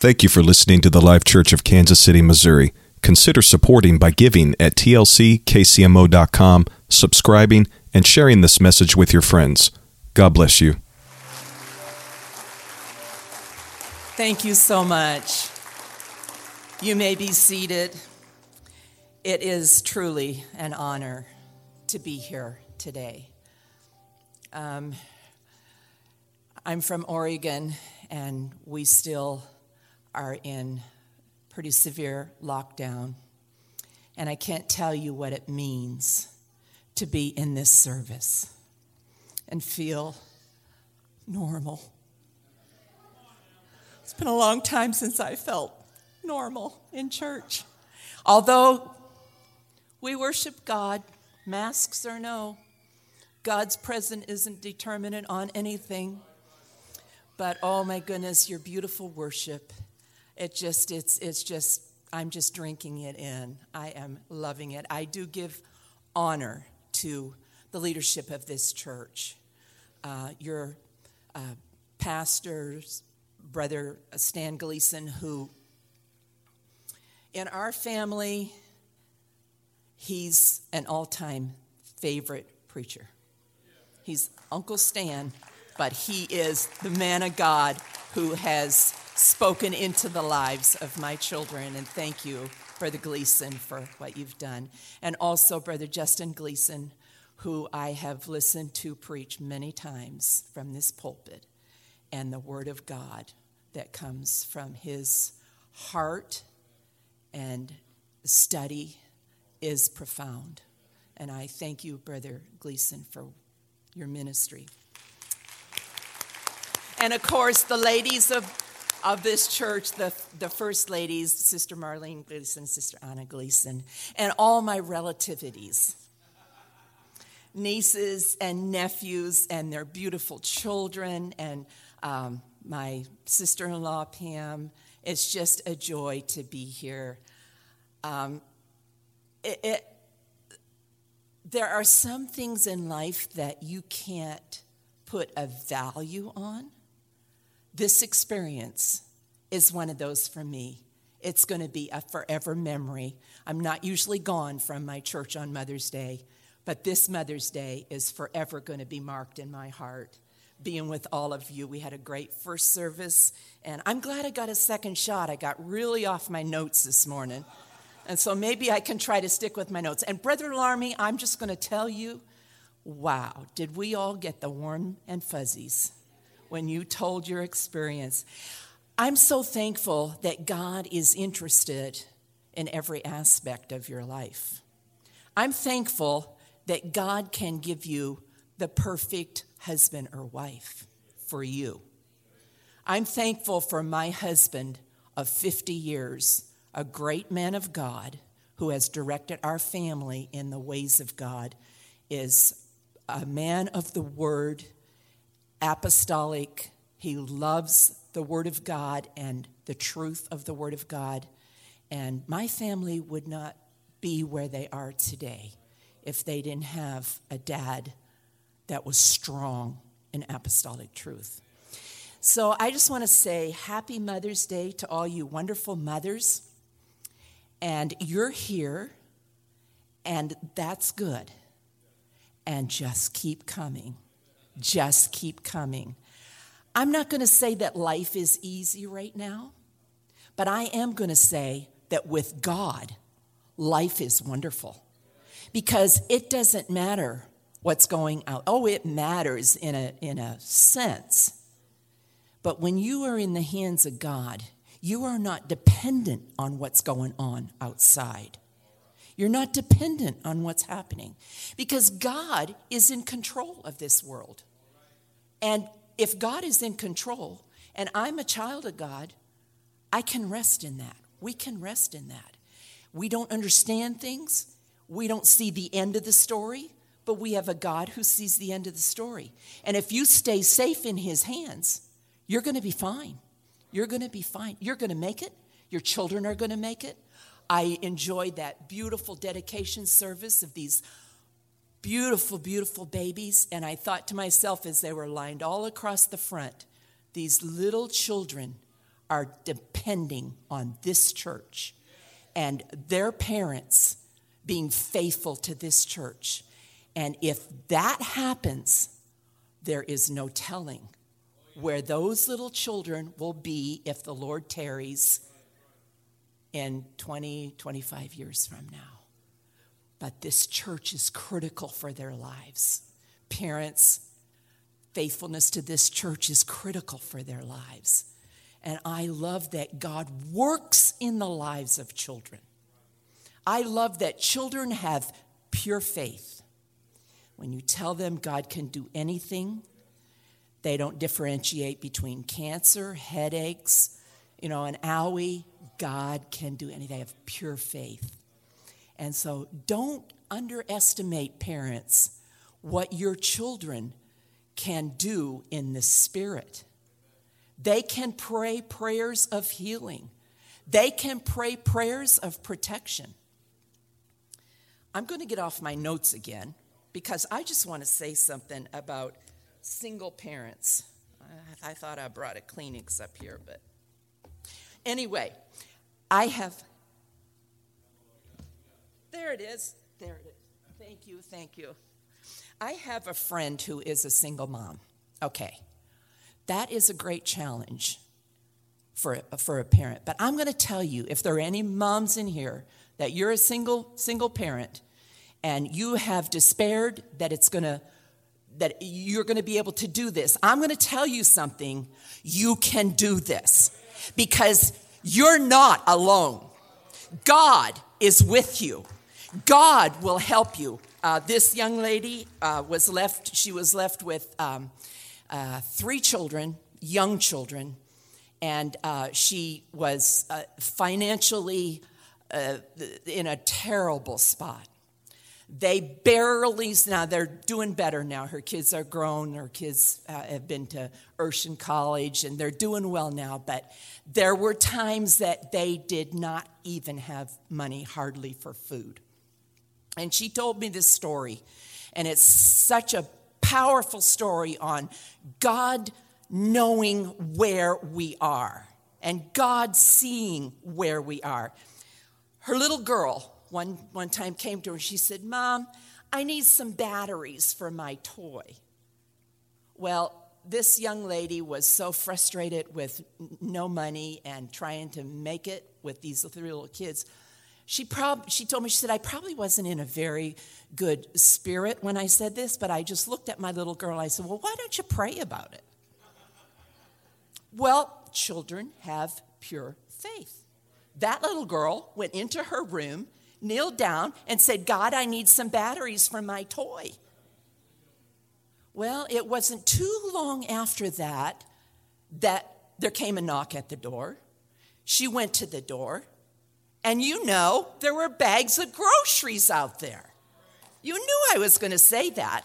Thank you for listening to the Life Church of Kansas City, Missouri. Consider supporting by giving at tlckcmo.com, subscribing, and sharing this message with your friends. God bless you. Thank you so much. You may be seated. It is truly an honor to be here today. Um, I'm from Oregon, and we still are in pretty severe lockdown. And I can't tell you what it means to be in this service and feel normal. It's been a long time since I felt normal in church. Although we worship God, masks or no, God's presence isn't determinant on anything. But oh my goodness, your beautiful worship. It just, it's, it's just, I'm just drinking it in. I am loving it. I do give honor to the leadership of this church. Uh, your uh, pastors, Brother Stan Gleason, who in our family, he's an all time favorite preacher. He's Uncle Stan but he is the man of God who has spoken into the lives of my children. And thank you, Brother Gleason, for what you've done. And also, Brother Justin Gleason, who I have listened to preach many times from this pulpit, and the Word of God that comes from his heart and study is profound. And I thank you, Brother Gleason, for your ministry. And of course, the ladies of, of this church, the, the first ladies, Sister Marlene Gleason, Sister Anna Gleason, and all my relativities nieces and nephews and their beautiful children, and um, my sister in law, Pam. It's just a joy to be here. Um, it, it, there are some things in life that you can't put a value on. This experience is one of those for me. It's going to be a forever memory. I'm not usually gone from my church on Mother's Day, but this Mother's Day is forever going to be marked in my heart. Being with all of you, we had a great first service, and I'm glad I got a second shot. I got really off my notes this morning, and so maybe I can try to stick with my notes. And Brother Larmy, I'm just going to tell you wow, did we all get the warm and fuzzies? When you told your experience. I'm so thankful that God is interested in every aspect of your life. I'm thankful that God can give you the perfect husband or wife for you. I'm thankful for my husband of 50 years, a great man of God who has directed our family in the ways of God, is a man of the word apostolic. He loves the Word of God and the truth of the Word of God. And my family would not be where they are today if they didn't have a dad that was strong in apostolic truth. So I just want to say happy Mother's Day to all you wonderful mothers. And you're here, and that's good. And just keep coming just keep coming. I'm not going to say that life is easy right now, but I am going to say that with God, life is wonderful because it doesn't matter what's going out. Oh, it matters in a, in a sense. But when you are in the hands of God, you are not dependent on what's going on outside. You're not dependent on what's happening because God is in control of this world. And if God is in control and I'm a child of God, I can rest in that. We can rest in that. We don't understand things, we don't see the end of the story, but we have a God who sees the end of the story. And if you stay safe in His hands, you're going to be fine. You're going to be fine. You're going to make it. Your children are going to make it. I enjoyed that beautiful dedication service of these beautiful, beautiful babies. And I thought to myself as they were lined all across the front, these little children are depending on this church and their parents being faithful to this church. And if that happens, there is no telling where those little children will be if the Lord tarries in 20, 25 years from now. But this church is critical for their lives. Parents, faithfulness to this church is critical for their lives. And I love that God works in the lives of children. I love that children have pure faith. When you tell them God can do anything, they don't differentiate between cancer, headaches, you know, an owie. God can do anything. They have pure faith. And so don't underestimate parents what your children can do in the spirit. They can pray prayers of healing. They can pray prayers of protection. I'm going to get off my notes again because I just want to say something about single parents. I, thought I brought a Kleenex up here, but anyway, I have. There it is. There it is. Thank you. Thank you. I have a friend who is a single mom. Okay. That is a great challenge for, for a parent. But I'm going to tell you if there are any moms in here that you're a single single parent and you have despaired that it's going to that you're going to be able to do this. I'm going to tell you something. You can do this because you're not alone. God is with you. God will help you. Uh, this young lady uh, was left, she was left with um, uh, three children, young children, and uh, she was uh, financially uh, in a terrible spot. They barely, now they're doing better now. Her kids are grown. Her kids have been to Urshan College and they're doing well now. But there were times that they did not even have money hardly for food. And she told me this story, and it's such a powerful story on God knowing where we are and God seeing where we are. Her little girl one, one time came to her and she said, Mom, I need some batteries for my toy. Well, this young lady was so frustrated with no money and trying to make it with these three little kids. She, prob- she told me, she said, I probably wasn't in a very good spirit when I said this, but I just looked at my little girl. I said, Well, why don't you pray about it? Well, children have pure faith. That little girl went into her room kneeled down and said, God, I need some batteries for my toy. Well, it wasn't too long after that that there came a knock at the door. She went to the door, and you know, there were bags of groceries out there. You knew I was going to say that.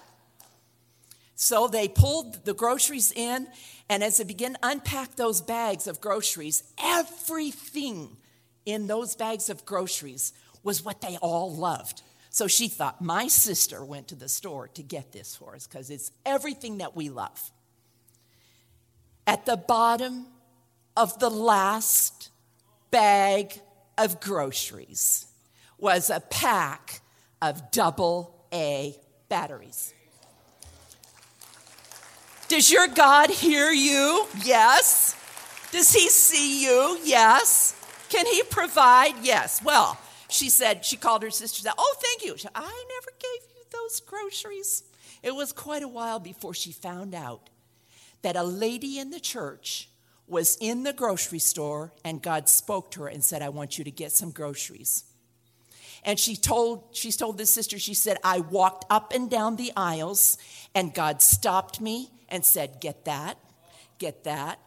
So they pulled the groceries in, and as they began to unpack those bags of groceries, everything in those bags of groceries was what they all loved. So she thought, my sister went to the store to get this for us because it's everything that we love. At the bottom of the last bag of groceries was a pack of double A batteries. Does your God hear you? Yes. Does he see you? Yes. Can he provide? Yes. Well, she said, she called her sister, said, Oh, thank you. Said, I never gave you those groceries. It was quite a while before she found out that a lady in the church was in the grocery store and God spoke to her and said, I want you to get some groceries. And she told, she told this sister, she said, I walked up and down the aisles and God stopped me and said, Get that, get that,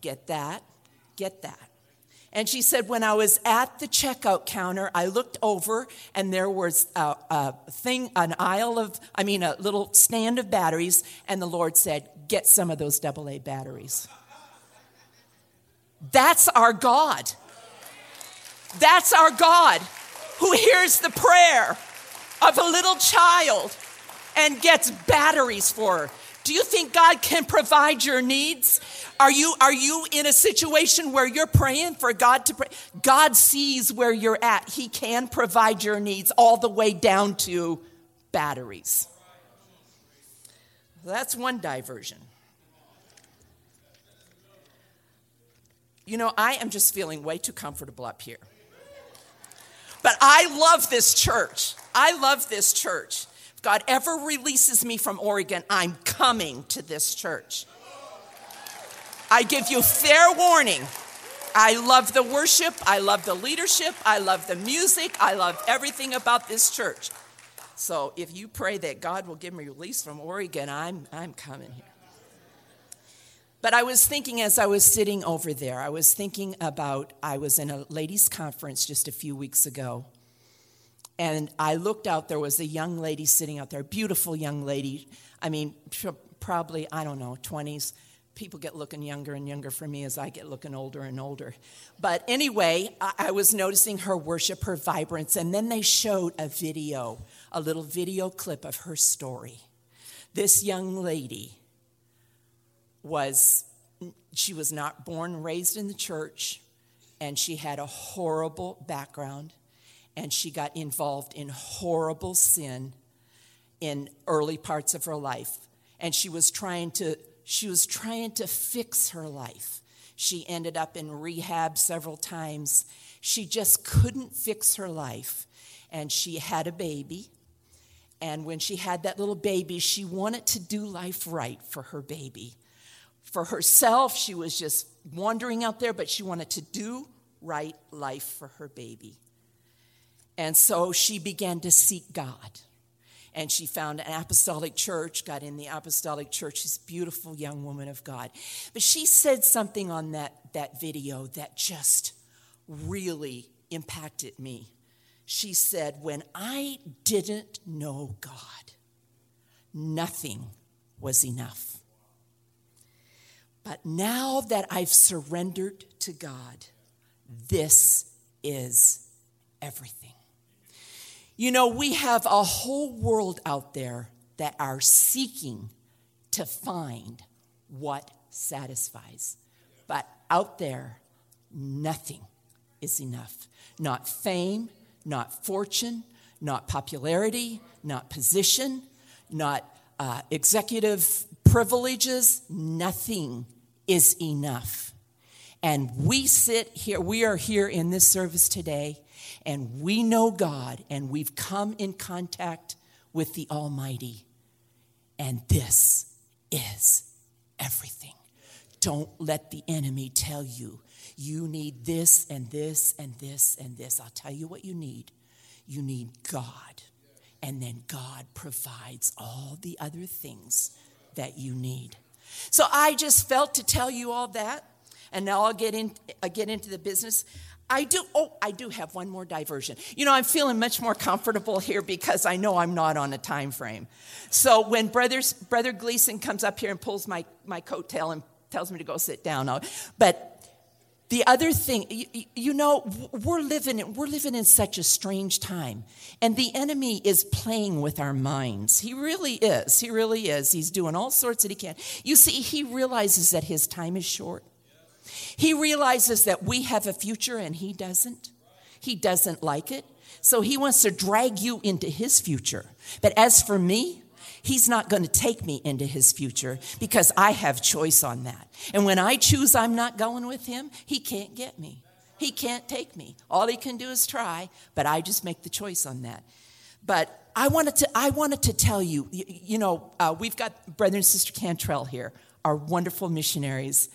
get that, get that. And she said, when I was at the checkout counter, I looked over and there was a, a, thing, an aisle of, I mean, a little stand of batteries. And the Lord said, get some of those AA batteries. That's our God. That's our God who hears the prayer of a little child and gets batteries for her. Do you think God can provide your needs? Are you, are you in a situation where you're praying for God to pray? God sees where you're at. He can provide your needs all the way down to batteries. That's one diversion. You know, I am just feeling way too comfortable up here. But I love this church. I love this church. If God ever releases me from Oregon, I'm coming to this church. I give you fair warning. I love the worship. I love the leadership. I love the music. I love everything about this church. So if you pray that God will give me release from Oregon, I'm, I'm coming here. But I was thinking as I was sitting over there, I was thinking about, I was in a ladies' conference just a few weeks ago. And I looked out, there was a young lady sitting out there, beautiful young lady. I mean, probably, I don't know, 20s. People get looking younger and younger for me as I get looking older and older. But anyway, I was noticing her worship, her vibrance, and then they showed a video, a little video clip of her story. This young lady was she was not born raised in the church and she had a horrible background and she got involved in horrible sin in early parts of her life. And she was trying to she was trying to fix her life. She ended up in rehab several times. She just couldn't fix her life. And she had a baby. And when she had that little baby she wanted to do life right for her baby for herself. She was just wandering out there, but she wanted to do right life for her baby. And so she began to seek God. And she found an apostolic church, got in the apostolic church, this beautiful young woman of God. But she said something on that, that video that just really impacted me. She said, When I didn't know God, nothing was enough. But now that I've surrendered to God, this is everything. You know, we have a whole world out there that are seeking to find what satisfies. But out there, nothing is enough. Not fame, not fortune, not popularity, not position, not uh, executive privileges, nothing is enough. And we sit here, we are here in this service today, and we know God, and we've come in contact with the Almighty. And this is everything. Don't let the enemy tell you you need this and this and this and this. I'll tell you what you need. You need God. And then God provides all the other things that you need. So I just felt to tell you all that, and now I'll get in. I'll get into the business. I do. Oh, I do have one more diversion. You know, I'm feeling much more comfortable here because I know I'm not on a time frame. So when brothers, brother Gleason comes up here and pulls my my coattail and tells me to go sit down, I'll, but the other thing, you, you, know, we're living, in, we're living in such a strange time, and the enemy is playing with our minds. He really is. He really is. He's doing all sorts that he can. You see, he realizes that his time is short. He realizes that we have a future and he doesn't. He doesn't like it. So he wants to drag you into his future. But as for me, He's not going to take me into his future because I have choice on that. And when I choose I'm not going with him, he can't get me. He can't take me. All he can do is try, but I just make the choice on that. But I wanted to, I wanted to tell you, you, you know, uh, we've got brother and sister Cantrell here, our wonderful missionaries.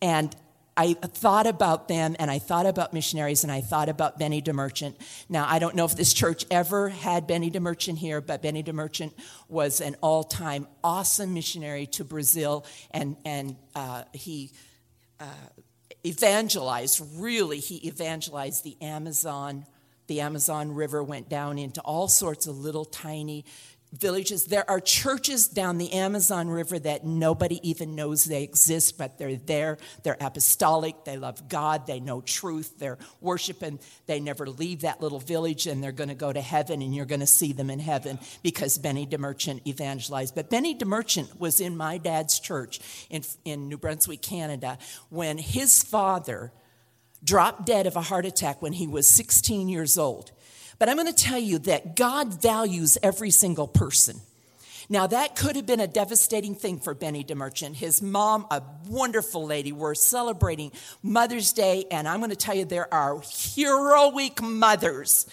And I thought about them and I thought about missionaries and I thought about Benny DeMerchant. Now, I don't know if this church ever had Benny DeMerchant here, but Benny DeMerchant was an all time awesome missionary to Brazil and, and uh, he uh, evangelized, really, he evangelized the Amazon. The Amazon River went down into all sorts of little tiny villages. There are churches down the Amazon River that nobody even knows they exist, but they're there. They're apostolic. They love God. They know truth. They're worshiping. They never leave that little village, and they're going to go to heaven, and you're going to see them in heaven because Benny DeMerchant evangelized. But Benny DeMerchant was in my dad's church in, in New Brunswick, Canada, when his father dropped dead of a heart attack when he was 16 years old. But I'm going to tell you that God values every single person. Now, that could have been a devastating thing for Benny DeMerchant. His mom, a wonderful lady, we're celebrating Mother's Day, and I'm going to tell you there are heroic mothers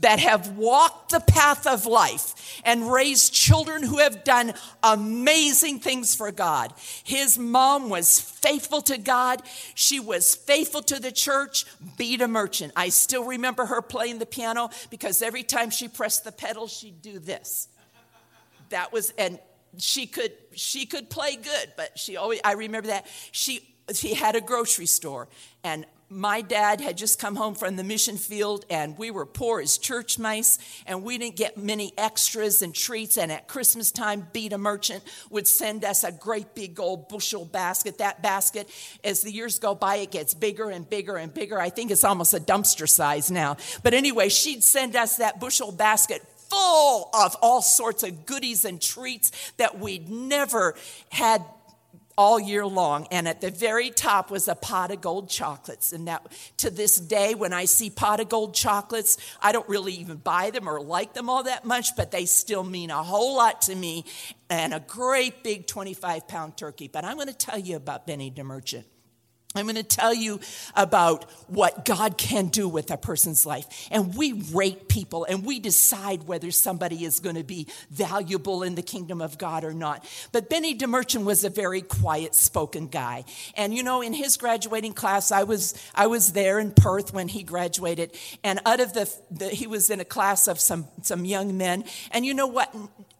that have walked the path of life and raised children who have done amazing things for God. His mom was faithful to God. She was faithful to the church. beat a merchant. I still remember her playing the piano because every time she pressed the pedal, she'd do this. That was, and she could she could play good, but she always I remember that she she had a grocery store and my dad had just come home from the mission field and we were poor as church mice and we didn't get many extras and treats and at christmas time Be merchant would send us a great big old bushel basket. That basket as the years go by it gets bigger and bigger and bigger. I think it's almost a dumpster size now. But anyway she'd send us that bushel basket full of all sorts of goodies and treats that we'd never had all year long. And at the very top was a pot of gold chocolates. And that to this day, when I see pot of gold chocolates, I don't really even buy them or like them all that much, but they still mean a whole lot to me. And a great big 25 pound turkey. But I'm going to tell you about Benny DeMerchant. I'm going to tell you about what God can do with a person's life. And we rate people and we decide whether somebody is going to be valuable in the kingdom of God or not. But Benny DeMerchant was a very quiet spoken guy. And you know, in his graduating class, I was, I was there in Perth when he graduated. And out of the, the he was in a class of some, some young men. And you know what?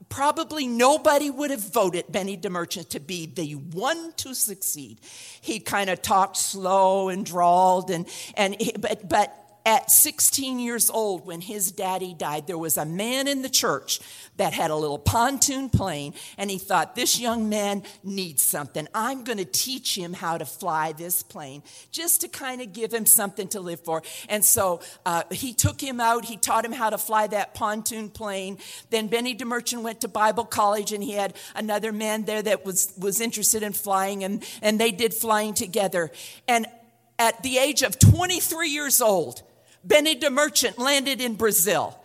Probably nobody would have voted Benny DeMerchant to be the one to succeed. He kind of talked slow and drawled, and, and he, but, but at 16 years old, when his daddy died, there was a man in the church that had a little pontoon plane, and he thought, This young man needs something. I'm going to teach him how to fly this plane just to kind of give him something to live for. And so uh, he took him out, he taught him how to fly that pontoon plane. Then Benny DeMerchant went to Bible college, and he had another man there that was, was interested in flying, and, and they did flying together. And at the age of 23 years old, Benny DeMerchant landed in Brazil.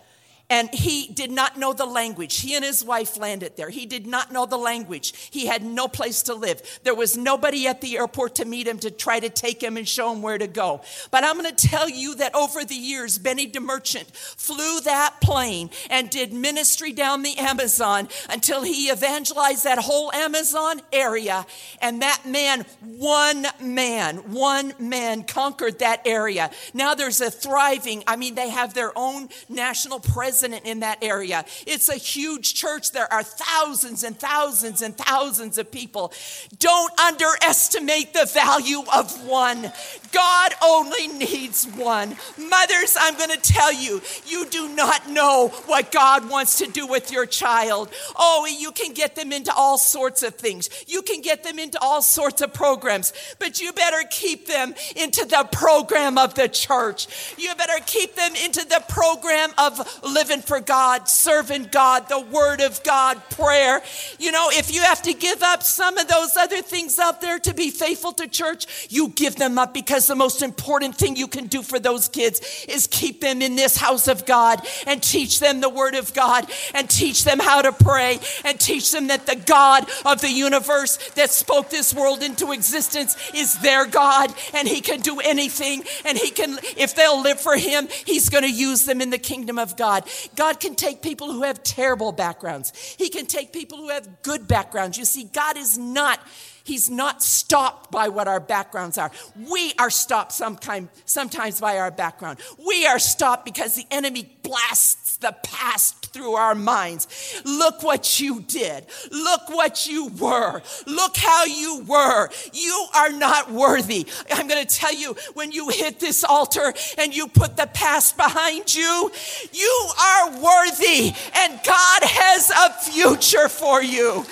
And he did not know the language. He and his wife landed there. He did not know the language. He had no place to live. There was nobody at the airport to meet him to try to take him and show him where to go. But I'm going to tell you that over the years, Benny DeMerchant flew that plane and did ministry down the Amazon until he evangelized that whole Amazon area. And that man, one man, one man conquered that area. Now there's a thriving, I mean, they have their own national president president in that area. It's a huge church. There are thousands and thousands and thousands of people. Don't underestimate the value of one. God only needs one. Mothers, I'm going to tell you, you do not know what God wants to do with your child. Oh, you can get them into all sorts of things. You can get them into all sorts of programs, but you better keep them into the program of the church. You better keep them into the program of living living for God, serving God, the Word of God, prayer. You know, if you have to give up some of those other things out there to be faithful to church, you give them up because the most important thing you can do for those kids is keep them in this house of God and teach them the Word of God and teach them how to pray and teach them that the God of the universe that spoke this world into existence is their God and He can do anything and He can, if they'll live for Him, He's going to use them in the kingdom of God. God can take people who have terrible backgrounds, He can take people who have good backgrounds. You see, God is not He's not stopped by what our backgrounds are. We are stopped sometime, sometimes by our background. We are stopped because the enemy blasts the past through our minds. Look what you did. Look what you were. Look how you were. You are not worthy. I'm going to tell you when you hit this altar and you put the past behind you, you are worthy and God has a future for you.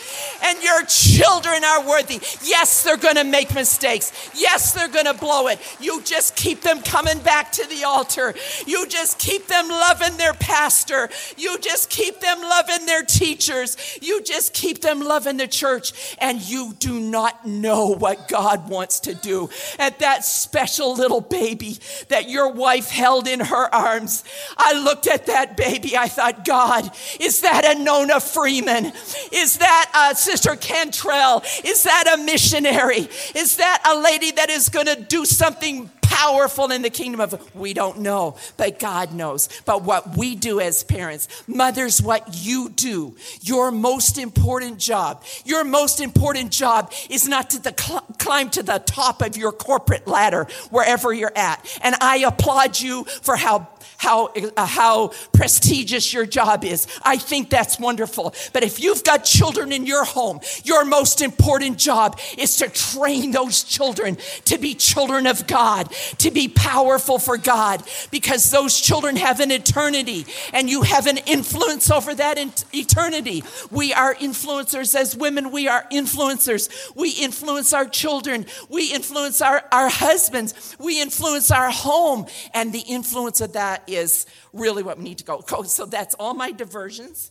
And your children are worthy. Yes, they're going to make mistakes. Yes, they're going to blow it. You just keep them coming back to the altar. You just keep them loving their pastor. You just keep them loving their teachers. You just keep them loving the church. And you do not know what God wants to do. At that special little baby that your wife held in her arms, I looked at that baby. I thought, God, is that a Nona Freeman? Is that a Sister Cantrell? Is that a missionary? Is that a lady that is going to do something powerful in the kingdom of we don't know but god knows. But what we do as parents mothers what you do your most important job your most important job is not to the cl- climb to the top of your corporate ladder wherever you're at. And i applaud you for how how, uh, how prestigious your job is. I think that's wonderful. But if you've got children in your home, your most important job is to train those children to be children of God, to be powerful for God, because those children have an eternity and you have an influence over that eternity. We are influencers as women, we are influencers. We influence our children, we influence our, our husbands, we influence our home, and the influence of that is really what we need to go. Oh, so that's all my diversions.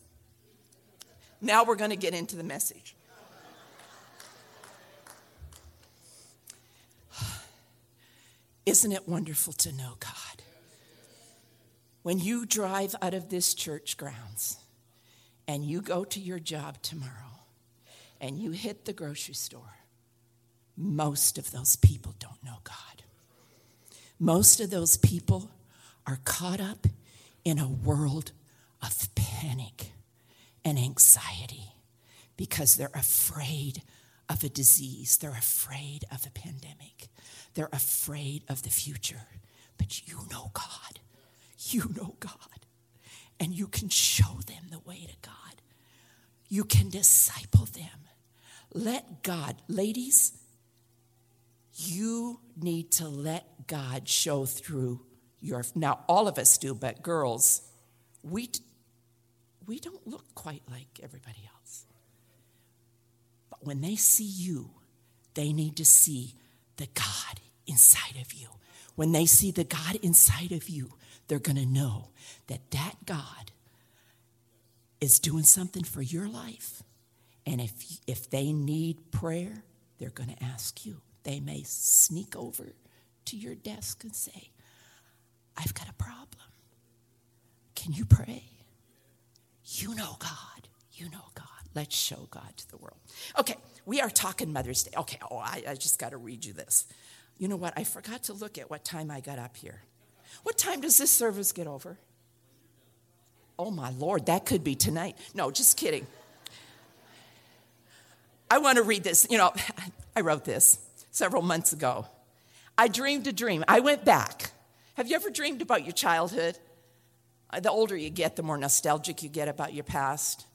Now we're going to get into the message. Isn't it wonderful to know God? When you drive out of this church grounds and you go to your job tomorrow and you hit the grocery store, most of those people don't know God. Most of those people are caught up in a world of panic and anxiety because they're afraid of a disease, they're afraid of a pandemic, they're afraid of the future. But you know God. You know God. And you can show them the way to God. You can disciple them. Let God, ladies, you need to let God show through your now all of us do but girls we we don't look quite like everybody else. But when they see you they need to see the god inside of you. When they see the god inside of you they're going to know that that god is doing something for your life. And if if they need prayer they're going to ask you. They may sneak over to your desk and say I've got a problem. Can you pray? You know God. You know God. Let's show God to the world. Okay, we are talking Mother's Day. Okay, oh, I, I just got to read you this. You know what? I forgot to look at what time I got up here. What time does this service get over? Oh, my Lord, that could be tonight. No, just kidding. I want to read this. You know, I wrote this several months ago. I dreamed a dream. I went back have you ever dreamed about your childhood? Uh, the older you get, the more nostalgic you get about your past.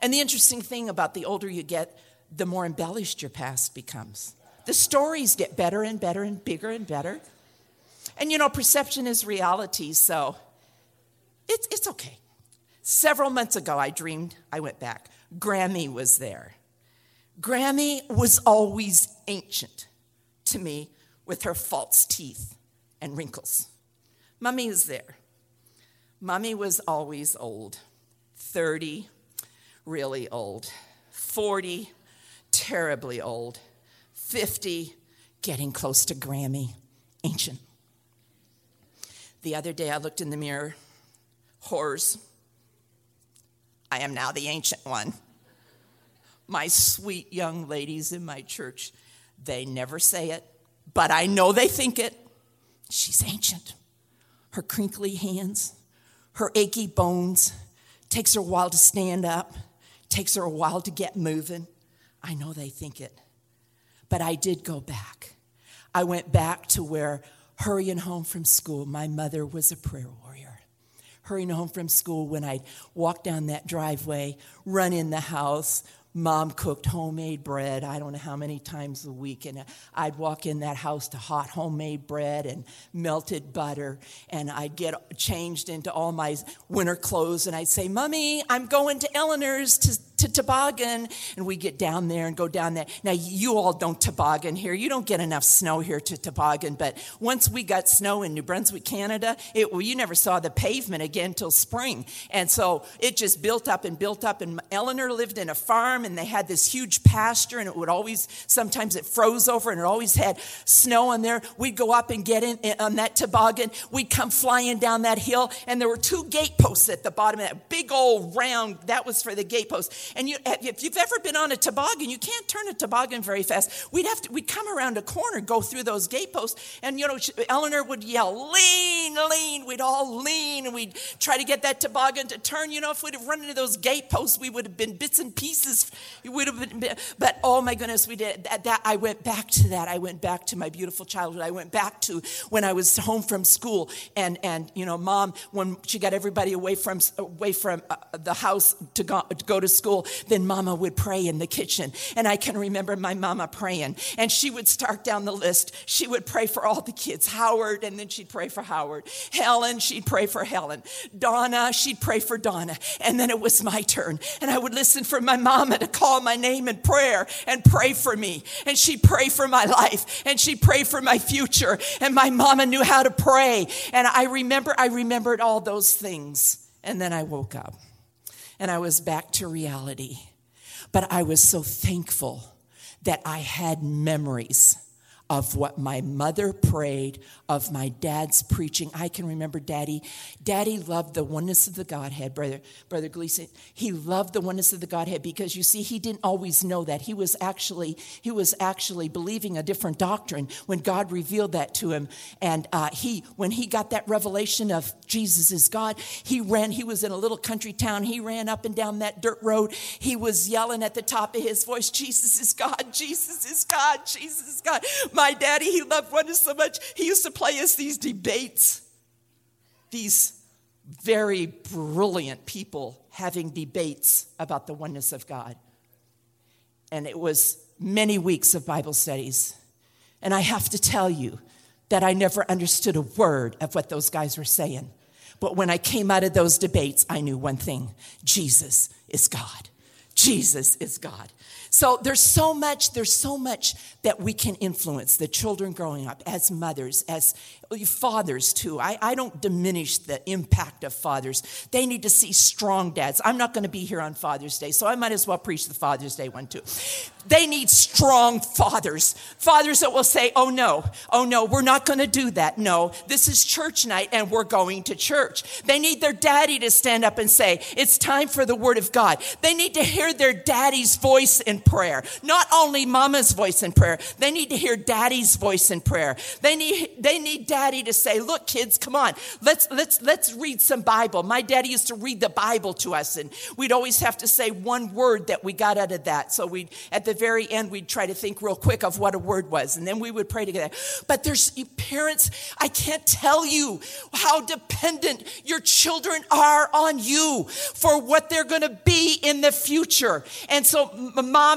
And the interesting thing about the older you get, the more embellished your past becomes. The stories get better and better and bigger and better. And you know, perception is reality, so it's, it's okay. Several months ago, I dreamed, I went back. Grammy was there. Grammy was always ancient to me with her false teeth and wrinkles. Mummy is there. Mummy was always old 30, really old, 40, terribly old, 50, getting close to Grammy, ancient. The other day I looked in the mirror, horrors. I am now the ancient one. My sweet young ladies in my church, they never say it, but I know they think it. She's ancient her crinkly hands, her achy bones. Takes her a while to stand up, takes her a while to get moving. I know they think it. But I did go back. I went back to where hurrying home from school, my mother was a prayer warrior. Hurrying home from school, when I'd walk down that driveway, run in the house, Mom cooked homemade bread, I don't know how many times a week. And I'd walk in that house to hot homemade bread and melted butter. And I'd get changed into all my winter clothes. And I'd say, Mommy, I'm going to Eleanor's to to toboggan. And we get down there and go down there. Now, you all don't toboggan here. You don't get enough snow here to toboggan. But once we got snow in New Brunswick, Canada, it, well, you never saw the pavement again till spring. And so it just built up and built up. And Eleanor lived in a farm and they had this huge pasture and it would always, sometimes it froze over and it always had snow on there. We'd go up and get in on that toboggan. We'd come flying down that hill and there were two gate posts at the bottom of that big old round, that was for the gate post. And you, if you've ever been on a toboggan, you can't turn a toboggan very fast. We'd have to, we'd come around a corner, go through those gateposts, and you know, Eleanor would yell, lean, lean. We'd all lean, and we'd try to get that toboggan to turn. You know, if we'd have run into those gateposts, we would have been bits and pieces. We would have been, but oh my goodness, we did that, that. I went back to that. I went back to my beautiful childhood. I went back to when I was home from school, and and you know, mom, when she got everybody away from away from uh, the house to go, to go to school, school, then mama would pray in the kitchen. And I can remember my mama praying. And she would start down the list. She would pray for all the kids Howard, and then she'd pray for Howard. Helen, she'd pray for Helen. Donna, she'd pray for Donna. And then it was my turn. And I would listen for my mama to call my name in prayer and pray for me. And she'd pray for my life. And she'd pray for my future. And my mama knew how to pray. And I remember, I remembered all those things. And then I woke up and I was back to reality. But I was so thankful that I had memories of what my mother prayed, of my dad's preaching. I can remember daddy. Daddy loved the oneness of the Godhead, brother, brother Gleason. He loved the oneness of the Godhead because you see, he didn't always know that. He was actually, he was actually believing a different doctrine when God revealed that to him. And uh, he, when he got that revelation of Jesus is God, he ran, he was in a little country town. He ran up and down that dirt road. He was yelling at the top of his voice, Jesus is God, Jesus is God, Jesus is God. My daddy, he loved oneness so much, he used to play us these debates. These very brilliant people having debates about the oneness of God. And it was many weeks of Bible studies. And I have to tell you that I never understood a word of what those guys were saying. But when I came out of those debates, I knew one thing Jesus is God. Jesus is God. So there's so much, there's so much that we can influence the children growing up as mothers, as fathers too. I, I don't diminish the impact of fathers. They need to see strong dads. I'm not going to be here on Father's Day, so I might as well preach the Father's Day one too. They need strong fathers. Fathers that will say, oh no, oh no, we're not going to do that. No, this is church night and we're going to church. They need their daddy to stand up and say, it's time for the word of God. They need to hear their daddy's voice in prayer. Not only mama's voice in prayer, they need to hear daddy's voice in prayer. They need, they need daddy to say, "Look, kids, come on, let's let's let's read some Bible." My daddy used to read the Bible to us, and we'd always have to say one word that we got out of that. So we, at the very end, we'd try to think real quick of what a word was, and then we would pray together. But there's parents, I can't tell you how dependent your children are on you for what they're going to be in the future. And so,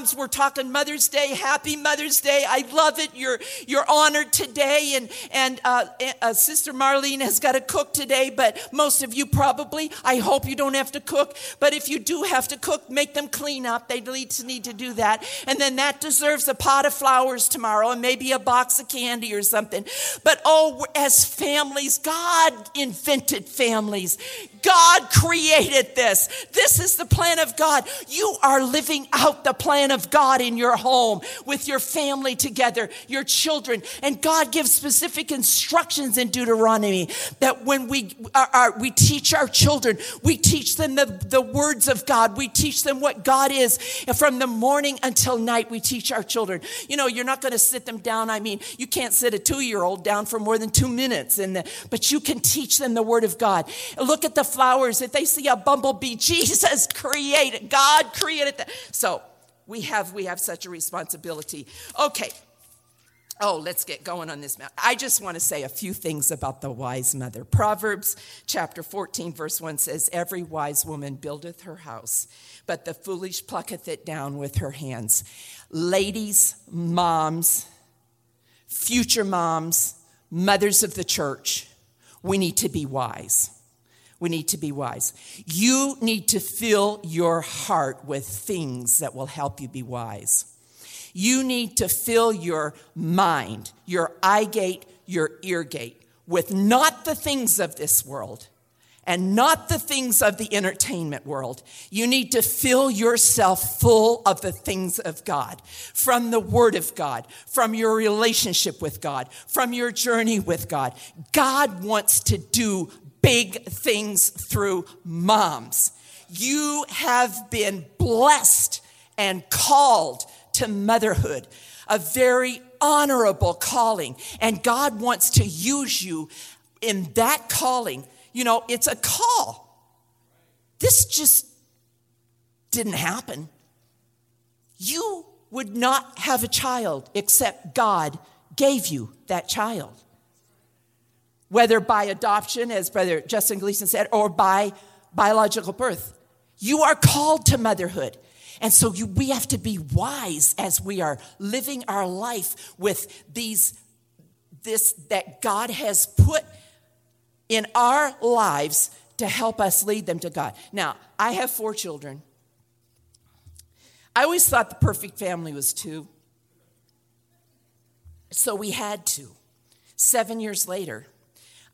moms, we're talking Mother's Day. Happy Mother's Day! I love it. You're you're honored today, and and uh, uh, Sister Marlene has got to cook today, but most of you probably, I hope you don't have to cook. But if you do have to cook, make them clean up. They need to need to do that. And then that deserves a pot of flowers tomorrow and maybe a box of candy or something. But oh, as families, God invented families. God created this. This is the plan of God. You are living out the plan of God in your home with your family together, your children. And God gives specific instructions in Deuteronomy that when we are, are, we teach our children, we teach them the, the words of God. We teach them what God is. And from the morning until night, we teach our children. You know, you're not going to sit them down. I mean, you can't sit a two year old down for more than two minutes, and the, but you can teach them the word of God. Look at the flowers. If they see a bumblebee, Jesus created, God created that. So we have we have such a responsibility. Okay. Oh, let's get going on this. Now. I just want to say a few things about the wise mother. Proverbs chapter 14, verse 1 says, Every wise woman buildeth her house, but the foolish plucketh it down with her hands. Ladies, moms, future moms, mothers of the church, we need to be wise. We need to be wise. You need to fill your heart with things that will help you be wise. You need to fill your mind, your eye gate, your ear gate, with not the things of this world and not the things of the entertainment world. You need to fill yourself full of the things of God, from the Word of God, from your relationship with God, from your journey with God. God wants to do big things through moms. You have been blessed and called to motherhood, a very honorable calling. And God wants to use you in that calling. You know, it's a call. This just didn't happen. You would not have a child except God gave you that child. Whether by adoption, as Brother Justin Gleason said, or by biological birth. You are called to motherhood. And so you, we have to be wise as we are living our life with these, this that God has put in our lives to help us lead them to God. Now, I have four children. I always thought the perfect family was two. So we had two. Seven years later,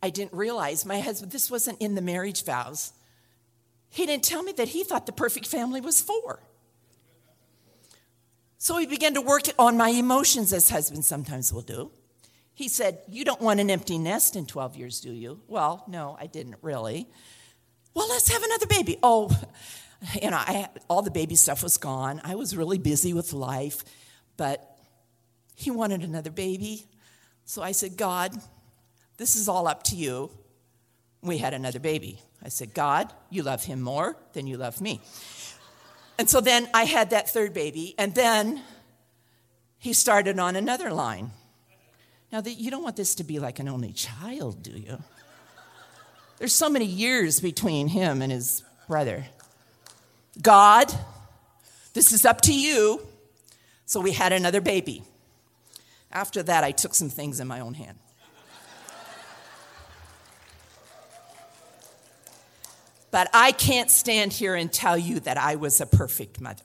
I didn't realize my husband, this wasn't in the marriage vows. He didn't tell me that he thought the perfect family was four. So he began to work on my emotions, as husbands sometimes will do. He said, You don't want an empty nest in 12 years, do you? Well, no, I didn't really. Well, let's have another baby. Oh, you know, I, all the baby stuff was gone. I was really busy with life, but he wanted another baby. So I said, God, this is all up to you. We had another baby. I said, God, you love him more than you love me. And so then I had that third baby, and then he started on another line. Now, the, you don't want this to be like an only child, do you? There's so many years between him and his brother. God, this is up to you. So we had another baby. After that, I took some things in my own hand. But I can't stand here and tell you that I was a perfect mother.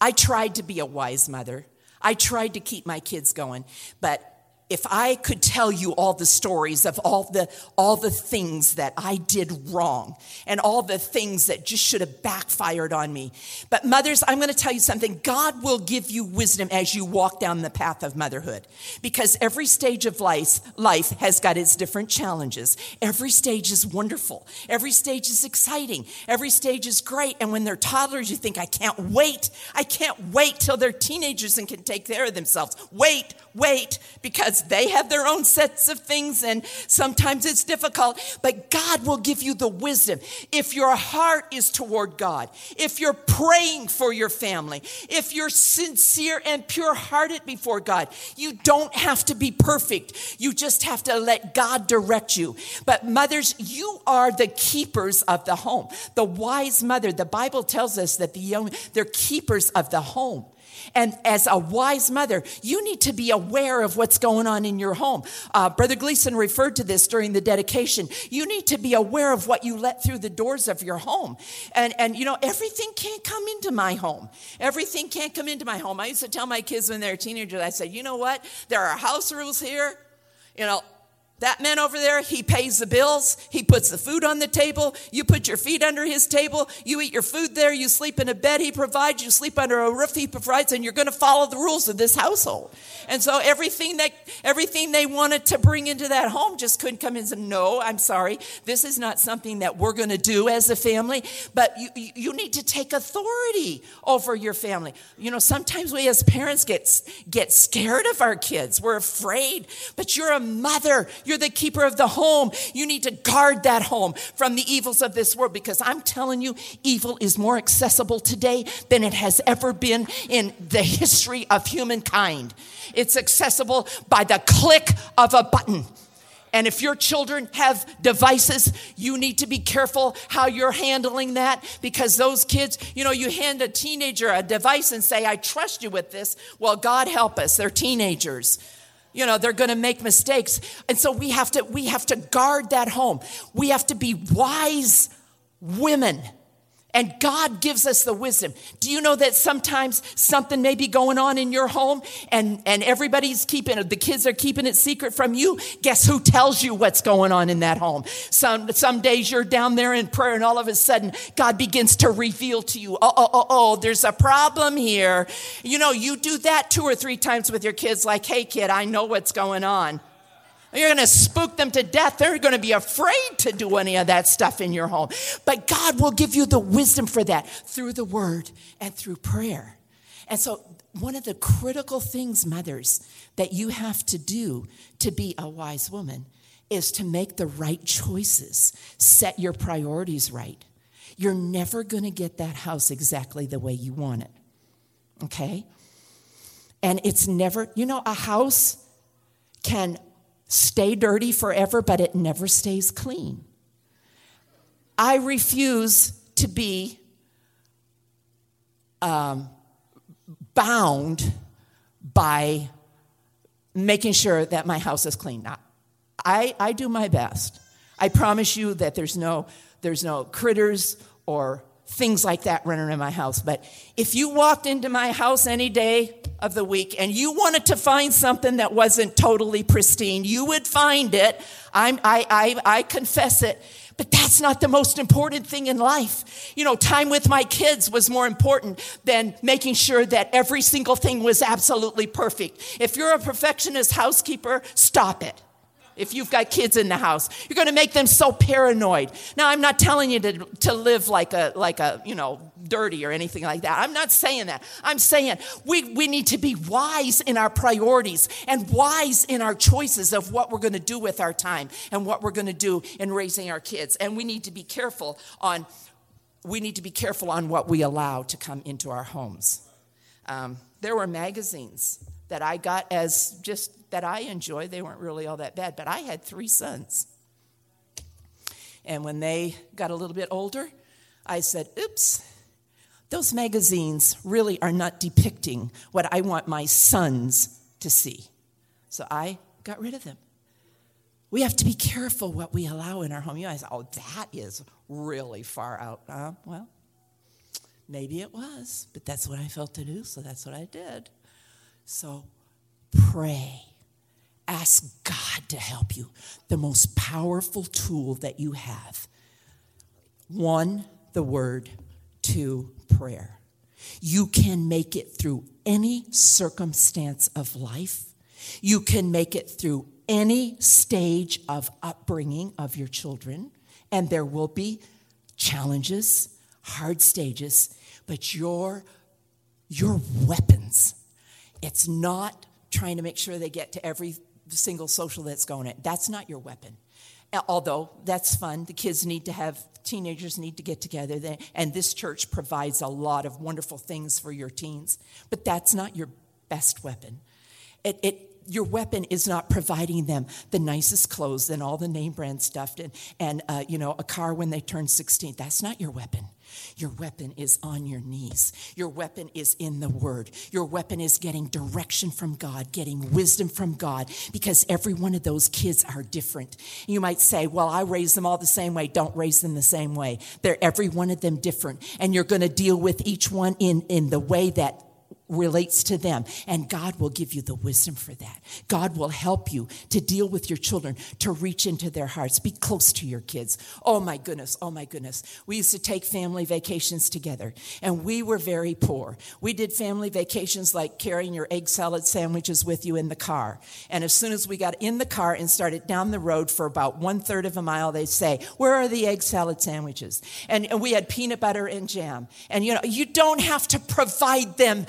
I tried to be a wise mother. I tried to keep my kids going, but if I could tell you all the stories of all the all the things that I did wrong and all the things that just should have backfired on me. But mothers, I'm going to tell you something. God will give you wisdom as you walk down the path of motherhood because every stage of life life has got its different challenges. Every stage is wonderful. Every stage is exciting. Every stage is great and when they're toddlers you think I can't wait. I can't wait till they're teenagers and can take care of themselves. Wait, wait because because they have their own sets of things and sometimes it's difficult, but God will give you the wisdom. If your heart is toward God, if you're praying for your family, if you're sincere and pure hearted before God, you don't have to be perfect. You just have to let God direct you. But mothers, you are the keepers of the home. The wise mother, the Bible tells us that the young, they're keepers of the home. And as a wise mother, you need to be aware of what's going on in your home. Uh, Brother Gleason referred to this during the dedication. You need to be aware of what you let through the doors of your home. And, and you know, everything can't come into my home. Everything can't come into my home. I used to tell my kids when they were teenagers, I said, you know what? There are house rules here. You know, that man over there, he pays the bills. He puts the food on the table. You put your feet under his table. You eat your food there. You sleep in a bed he provides. You sleep under a roof he provides, and you're going to follow the rules of this household. And so everything that everything they wanted to bring into that home just couldn't come in No, I'm sorry. This is not something that we're going to do as a family. But you, you need to take authority over your family. You know, sometimes we as parents get, get scared of our kids. We're afraid. But you're a mother. You're the keeper of the home. You need to guard that home from the evils of this world because I'm telling you, evil is more accessible today than it has ever been in the history of humankind. It's accessible by the click of a button. And if your children have devices, you need to be careful how you're handling that because those kids, you know, you hand a teenager a device and say, I trust you with this. Well, God help us, they're teenagers. You know, they're going to make mistakes. And so we have to we have to guard that home. We have to be wise women and God gives us the wisdom. Do you know that sometimes something may be going on in your home and, and everybody's keeping it, the kids are keeping it secret from you? Guess who tells you what's going on in that home? Some, some days you're down there in prayer and all of a sudden God begins to reveal to you, oh, oh, oh, oh, there's a problem here. You know, you do that two or three times with your kids, like, hey, kid, I know what's going on. You're going to spook them to death. They're going to be afraid to do any of that stuff in your home. But God will give you the wisdom for that through the word and through prayer. And so, one of the critical things, mothers, that you have to do to be a wise woman is to make the right choices, set your priorities right. You're never going to get that house exactly the way you want it. Okay? And it's never, you know, a house can stay dirty forever, but it never stays clean. I refuse to be um, bound by making sure that my house is clean. I, I do my best. I promise you that there's no, there's no critters or things like that running in my house. But if you walked into my house any day of the week and you wanted to find something that wasn't totally pristine, you would find it. I'm, I, I, I confess it. But that's not the most important thing in life. You know, time with my kids was more important than making sure that every single thing was absolutely perfect. If you're a perfectionist housekeeper, stop it if you've got kids in the house. You're going to make them so paranoid. Now, I'm not telling you to, to live like a, like a, you know, dirty or anything like that. I'm not saying that. I'm saying we, we need to be wise in our priorities and wise in our choices of what we're going to do with our time and what we're going to do in raising our kids. And we need to be careful on, we need to be careful on what we allow to come into our homes. Um, there were magazines that I got as just that I enjoyed. They weren't really all that bad, but I had three sons. And when they got a little bit older, I said, oops, those magazines really are not depicting what I want my sons to see. So I got rid of them. We have to be careful what we allow in our home. You guys, oh, that is really far out. Uh, well, maybe it was, but that's what I felt to do, so that's what I did. So pray. Ask God to help you. The most powerful tool that you have. One, the word. Two, prayer. You can make it through any circumstance of life. You can make it through any stage of upbringing of your children, and there will be challenges, hard stages, but your, your weapons. It's not trying to make sure they get to every single social that's going in. That's not your weapon. Although that's fun, the kids need to have, teenagers need to get together, and this church provides a lot of wonderful things for your teens. But that's not your best weapon. It, it, your weapon is not providing them the nicest clothes and all the name brand stuff and, and uh, you know a car when they turn 16 that's not your weapon your weapon is on your knees. Your weapon is in the Word. Your weapon is getting direction from God, getting wisdom from God, because every one of those kids are different. You might say, Well, I raise them all the same way. Don't raise them the same way. They're every one of them different. And you're going to deal with each one in, in the way that relates to them. And God will give you the wisdom for that. God will help you to deal with your children, to reach into their hearts. Be close to your kids. Oh my goodness, oh my goodness. We used to take family vacations together, and we were very poor. We did family vacations like carrying your egg salad sandwiches with you in the car. And as soon as we got in the car and started down the road for about one third of a mile, they'd say, Where are the egg salad sandwiches? And, and we had peanut butter and jam. And you know, you don't have to provide them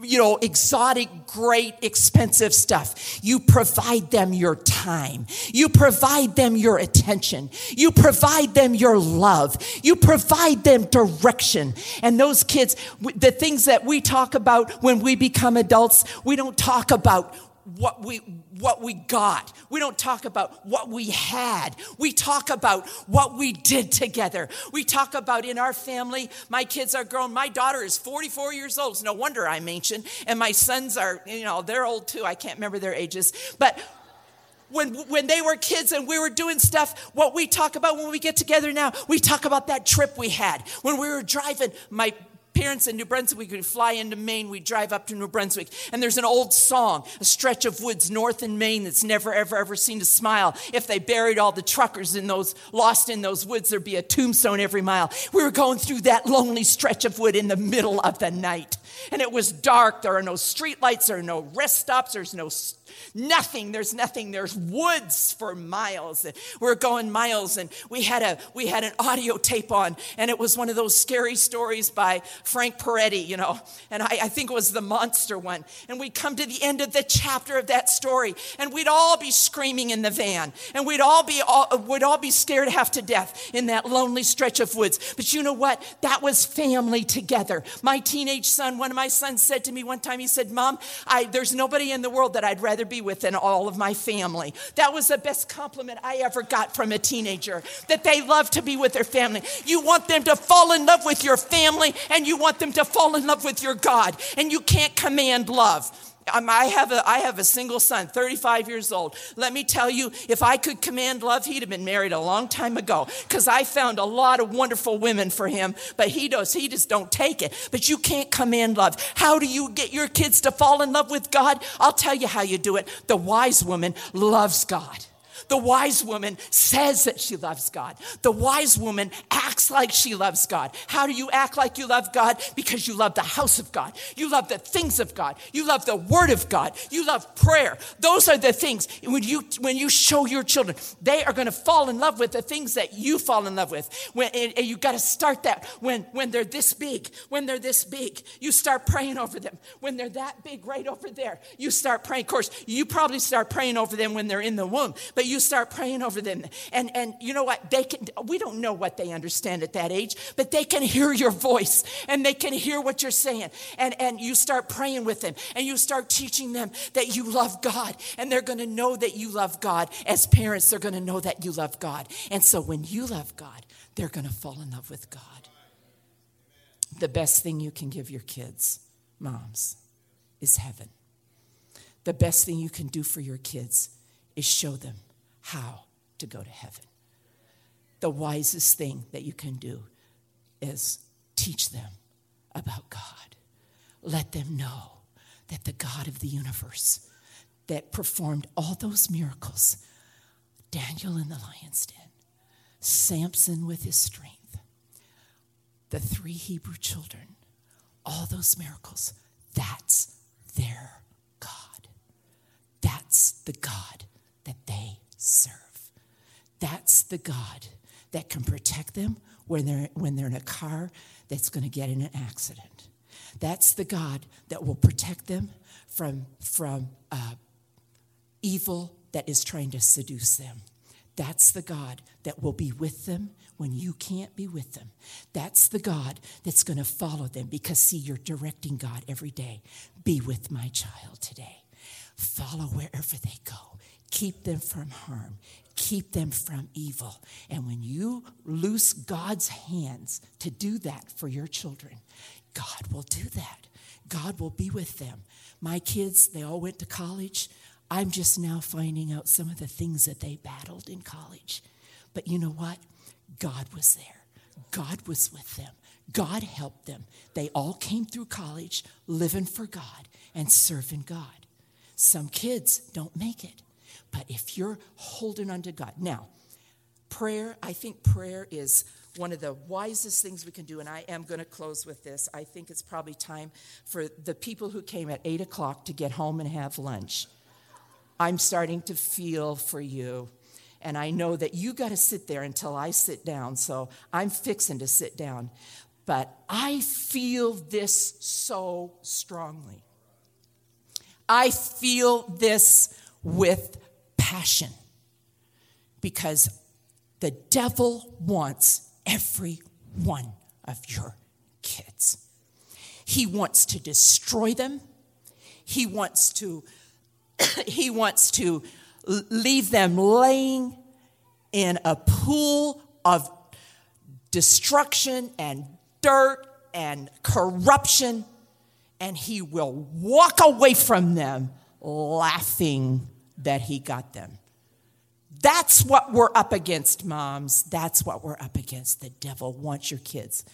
you know, exotic, great, expensive stuff. You provide them your time. You provide them your attention. You provide them your love. You provide them direction. And those kids, the things that we talk about when we become adults, we don't talk about what we what we got. We don't talk about what we had. We talk about what we did together. We talk about in our family, my kids are grown. My daughter is 44 years old. It's no wonder I'm ancient. And my sons are, you know, they're old too. I can't remember their ages. But when, when they were kids and we were doing stuff, what we talk about when we get together now, we talk about that trip we had when we were driving. My parents in New Brunswick we'd fly into Maine, we'd drive up to New Brunswick, and there's an old song, a stretch of woods north in Maine that's never, ever, ever seen a smile. If they buried all the truckers in those, lost in those woods, there'd be a tombstone every mile. We were going through that lonely stretch of wood in the middle of the night. And it was dark. There are no streetlights, there are no rest stops, there's no Nothing. There's nothing. There's woods for miles. We're going miles, and we had a we had an audio tape on, and it was one of those scary stories by Frank Peretti, you know, and I, I think it was the monster one. And we'd come to the end of the chapter of that story, and we'd all be screaming in the van, and we'd all be all, would all be scared half to death in that lonely stretch of woods. But you know what? That was family together. My teenage son, one of my sons, said to me one time, he said, "Mom, I, there's nobody in the world that I'd rather be with than all of my family. That was the best compliment I ever got from a teenager, that they love to be with their family. You want them to fall in love with your family and you want them to fall in love with your God, and you can't command love. I have, a, I have a single son, 35 years old. Let me tell you, if I could command love, he'd have been married a long time ago because I found a lot of wonderful women for him, but he does, he just don't take it. But you can't command love. How do you get your kids to fall in love with God? I'll tell you how you do it. The wise woman loves God. The wise woman says that she loves God. The wise woman acts like she loves God. How do you act like you love God? Because you love the house of God. You love the things of God. You love the word of God. You love prayer. Those are the things when you when you show your children, they are going to fall in love with the things that you fall in love with. When and, and you got to start that when when they're this big. When they're this big, you start praying over them. When they're that big right over there, you start praying. Of course, you probably start praying over them when they're in the womb, but you start praying over them. And, and you know what? They can, we don't know what they understand at that age, but they can hear your voice and they can hear what you're saying. And, and you start praying with them and you start teaching them that you love God. And they're going to know that you love God. As parents, they're going to know that you love God. And so when you love God, they're going to fall in love with God. The best thing you can give your kids, moms, is heaven. The best thing you can do for your kids is show them how to go to heaven. The wisest thing that you can do is teach them about God. Let them know that the God of the universe that performed all those miracles, Daniel in the lion's den, Samson with his strength, the three Hebrew children, all those miracles, that's their God. That's the God that they serve. That's the God that can protect them when they're, when they're in a car that's going to get in an accident. That's the God that will protect them from, from uh, evil that is trying to seduce them. That's the God that will be with them when you can't be with them. That's the God that's going to follow them because, see, you're directing God every day. Be with my child today. Follow wherever they go. Keep them from harm keep them from evil. And when you loose God's hands to do that for your children, God will do that. God will be with them. My kids, they all went to college. I'm just now finding out some of the things that they battled in college. But you know what? God was there. God was with them. God helped them. They all came through college living for God and serving God. Some kids don't make it. But if you're holding on to God, now, prayer, I think prayer is one of the wisest things we can do, and I am going to close with this. I think it's probably time for the people who came at 8 o'clock to get home and have lunch. I'm starting to feel for you. And I know that you got to sit there until I sit down, so I'm fixing to sit down. But I feel this so strongly. I feel this with passion because the devil wants every one of your kids. He wants to destroy them. He wants to he wants to leave them laying in a pool of destruction and dirt and corruption and he will walk away from them laughing that he got them. That's what we're up against, moms. That's what we're up against. The devil wants your kids.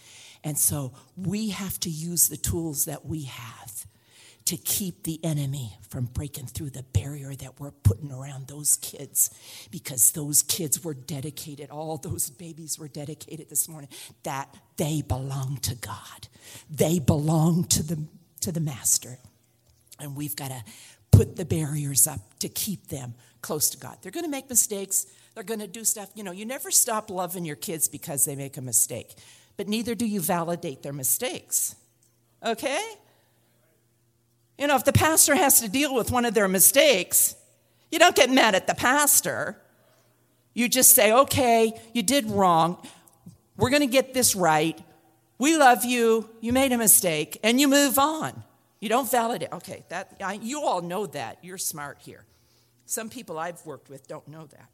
And so we have to use the tools that we have to keep the enemy from breaking through the barrier that we're putting around those kids because those kids were dedicated, all those babies were dedicated this morning, that they belong to God. They belong to the, to the Master. And we've got to put the barriers up to keep them close to God. They're going to make mistakes. They're going to do stuff. You know, you never stop loving your kids because they make a mistake, but neither do you validate their mistakes. Okay? You know, if the pastor has to deal with one of their mistakes, you don't get mad at the pastor. You just say, okay, you did wrong. We're going to get this right. We love you. You made a mistake. And you move on. You don't validate. Okay, that, I, you all know that. You're smart here. Some people I've worked with don't know that.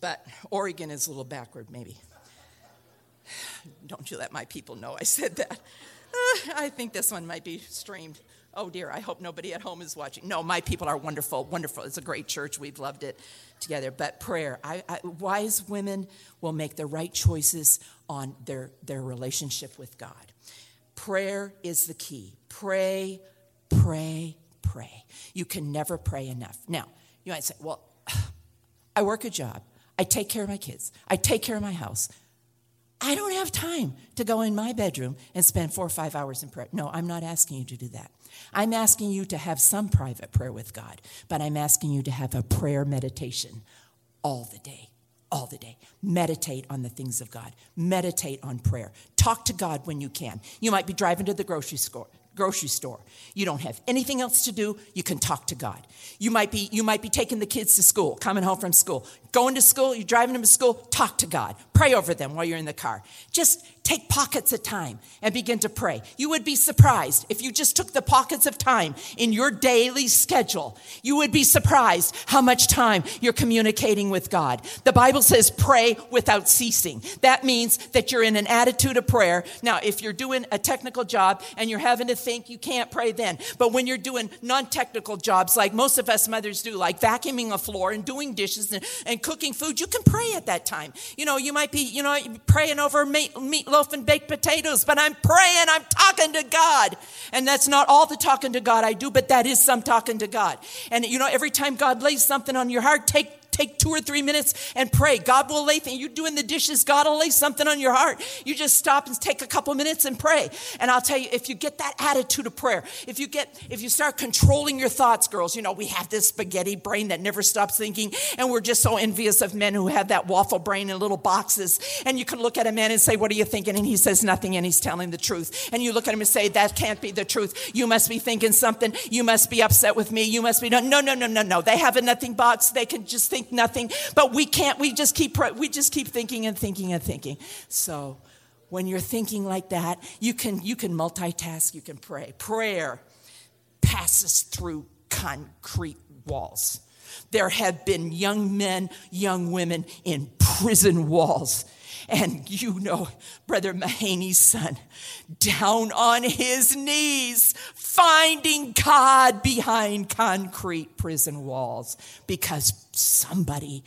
But Oregon is a little backward, maybe. Don't you let my people know I said that. Uh, I think this one might be streamed. Oh dear, I hope nobody at home is watching. No, my people are wonderful, wonderful. It's a great church. We've loved it together. But prayer, I, I, wise women will make the right choices on their, their relationship with God. Prayer is the key. Pray, pray, pray. You can never pray enough. Now, you might say, well, I work a job. I take care of my kids. I take care of my house. I don't have time to go in my bedroom and spend four or five hours in prayer. No, I'm not asking you to do that. I'm asking you to have some private prayer with God, but I'm asking you to have a prayer meditation all the day. All the day. Meditate on the things of God. Meditate on prayer. Talk to God when you can. You might be driving to the grocery store grocery store. You don't have anything else to do, you can talk to God. You might be you might be taking the kids to school, coming home from school. Going to school, you're driving them to school, talk to God. Pray over them while you're in the car. Just take pockets of time and begin to pray. You would be surprised if you just took the pockets of time in your daily schedule. You would be surprised how much time you're communicating with God. The Bible says pray without ceasing. That means that you're in an attitude of prayer. Now, if you're doing a technical job and you're having to think, you can't pray then. But when you're doing non-technical jobs like most of us mothers do, like vacuuming a floor and doing dishes and, and cooking food, you can pray at that time. You know, you might be, you know, praying over meat, meatloaf and baked potatoes, but I'm praying, I'm talking to God. And that's not all the talking to God I do, but that is some talking to God. And you know, every time God lays something on your heart, take take two or three minutes and pray. God will lay things. You're doing the dishes, God will lay something on your heart. You just stop and take a couple minutes and pray. And I'll tell you, if you get that attitude of prayer, if you get, if you start controlling your thoughts, girls, you know, we have this spaghetti brain that never stops thinking, and we're just so envious of men who have that waffle brain in little boxes. And you can look at a man and say, What are you thinking? And he says nothing and he's telling the truth. And you look at him and say, That can't be the truth. You must be thinking something. You must be upset with me. You must be, no, no, no, no, no. They have a nothing box. They can just think nothing, but we can't, we just keep, we just keep thinking and thinking and thinking. So when you're thinking like that, you can, you can multitask, you can pray. Prayer passes through concrete walls. There have been young men, young women in prison walls and you know, Brother Mahaney's son, down on his knees, finding God behind concrete prison walls because somebody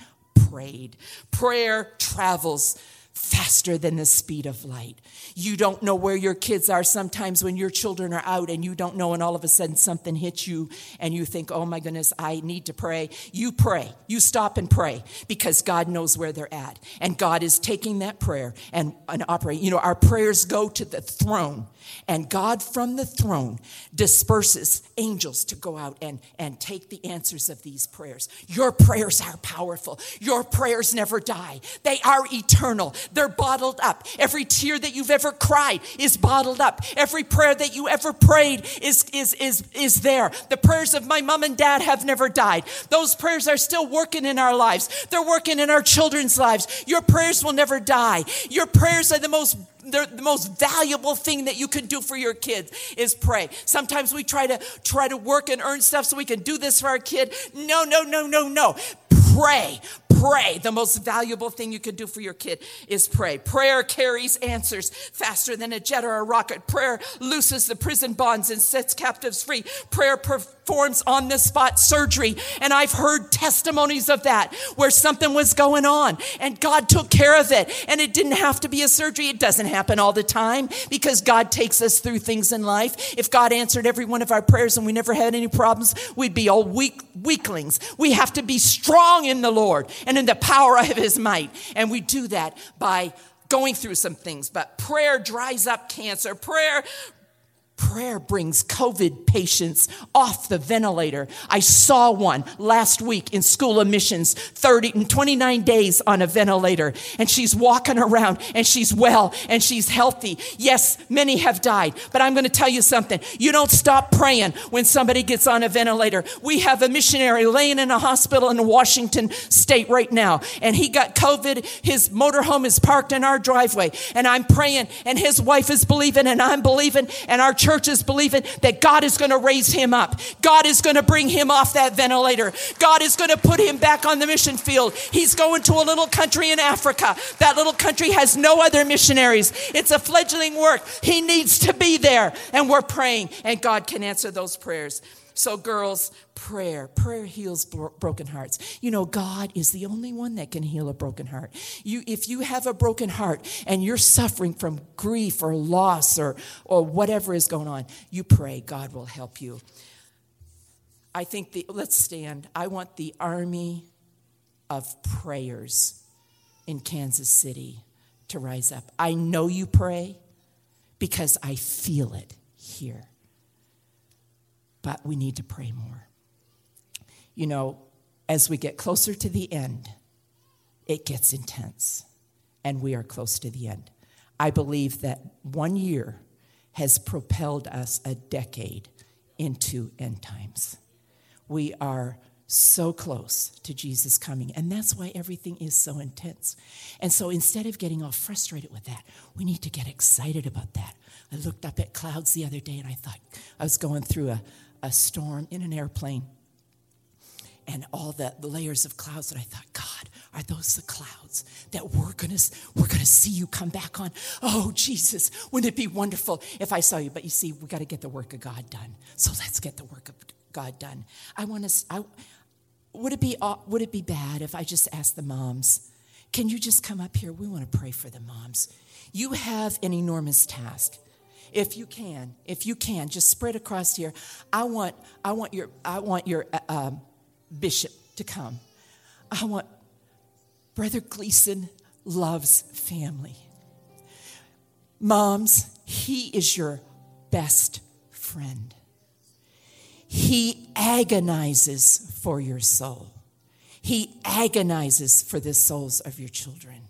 prayed. Prayer travels faster than the speed of light. You don't know where your kids are sometimes when your children are out and you don't know, and all of a sudden something hits you and you think, oh my goodness, I need to pray. You pray. You stop and pray because God knows where they're at. And God is taking that prayer and, and operating. You know, our prayers go to the throne and God from the throne disperses angels to go out and, and take the answers of these prayers. Your prayers are powerful. Your prayers never die. They are eternal. They're bottled up. Every tear that you've ever cried is bottled up. Every prayer that you ever prayed is, is, is, is there. The prayers of my mom and dad have never died. Those prayers are still working in our lives. They're working in our children's lives. Your prayers will never die. Your prayers are the most the, the, most valuable thing that you can do for your kids is pray. Sometimes we try to try to work and earn stuff so we can do this for our kid. No, no, no, no, no. Pray pray. The most valuable thing you can do for your kid is pray. Prayer carries answers faster than a jet or a rocket. Prayer looses the prison bonds and sets captives free. Prayer performs on the spot surgery. And I've heard testimonies of that where something was going on and God took care of it. And it didn't have to be a surgery. It doesn't happen all the time because God takes us through things in life. If God answered every one of our prayers and we never had any problems, we'd be all weak, weaklings. We have to be strong in the Lord and in the power of his might. And we do that by going through some things. But prayer dries up cancer. Prayer Prayer brings COVID patients off the ventilator. I saw one last week in school admissions, 30 and 29 days on a ventilator, and she's walking around and she's well and she's healthy. Yes, many have died, but I'm going to tell you something. You don't stop praying when somebody gets on a ventilator. We have a missionary laying in a hospital in Washington state right now, and he got COVID. His motorhome is parked in our driveway, and I'm praying, and his wife is believing, and I'm believing, and our church church is believing that God is going to raise him up. God is going to bring him off that ventilator. God is going to put him back on the mission field. He's going to a little country in Africa. That little country has no other missionaries. It's a fledgling work. He needs to be there. And we're praying, and God can answer those prayers. So, girls, prayer. Prayer heals bro- broken hearts. You know, God is the only one that can heal a broken heart. You, if you have a broken heart and you're suffering from grief or loss or, or whatever is going on, you pray. God will help you. I think the, let's stand. I want the army of prayers in Kansas City to rise up. I know you pray because I feel it here but we need to pray more. You know, as we get closer to the end, it gets intense, and we are close to the end. I believe that one year has propelled us a decade into end times. We are so close to Jesus coming, and that's why everything is so intense. And so instead of getting all frustrated with that, we need to get excited about that. I looked up at clouds the other day and I thought I was going through a, a storm in an airplane. And all the, the layers of clouds and i thought god are those the clouds that we're gonna we're gonna see you come back on? Oh jesus wouldn't it be wonderful if i saw you? But you see we got to get the work of god done. So let's get the work of god done. I want to I, would it be would it be bad if i just asked the moms can you just come up here? We want to pray for the moms. You have an enormous task if you can, if you can, just spread across here. I want, I want your, I want your uh, um, bishop to come. I want Brother Gleason loves family. Moms, he is your best friend. He agonizes for your soul. He agonizes for the souls of your children.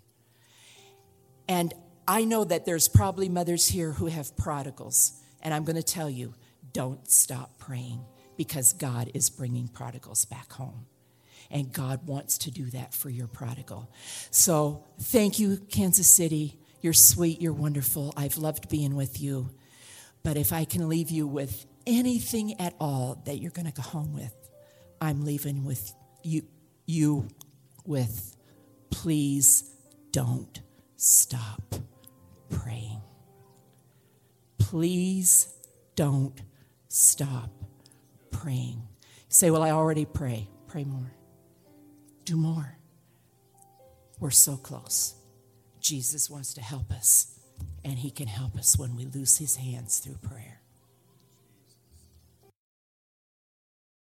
And I know that there's probably mothers here who have prodigals, and I'm going to tell you don't stop praying because God is bringing prodigals back home. And God wants to do that for your prodigal. So thank you, Kansas City. You're sweet, you're wonderful. I've loved being with you. But if I can leave you with anything at all that you're going to go home with, I'm leaving with you, you with please don't stop praying. Please don't stop praying. say, Well, I already pray. Pray more. Do more. We're so close. Jesus wants to help us, and He can help us when we lose His hands through prayer.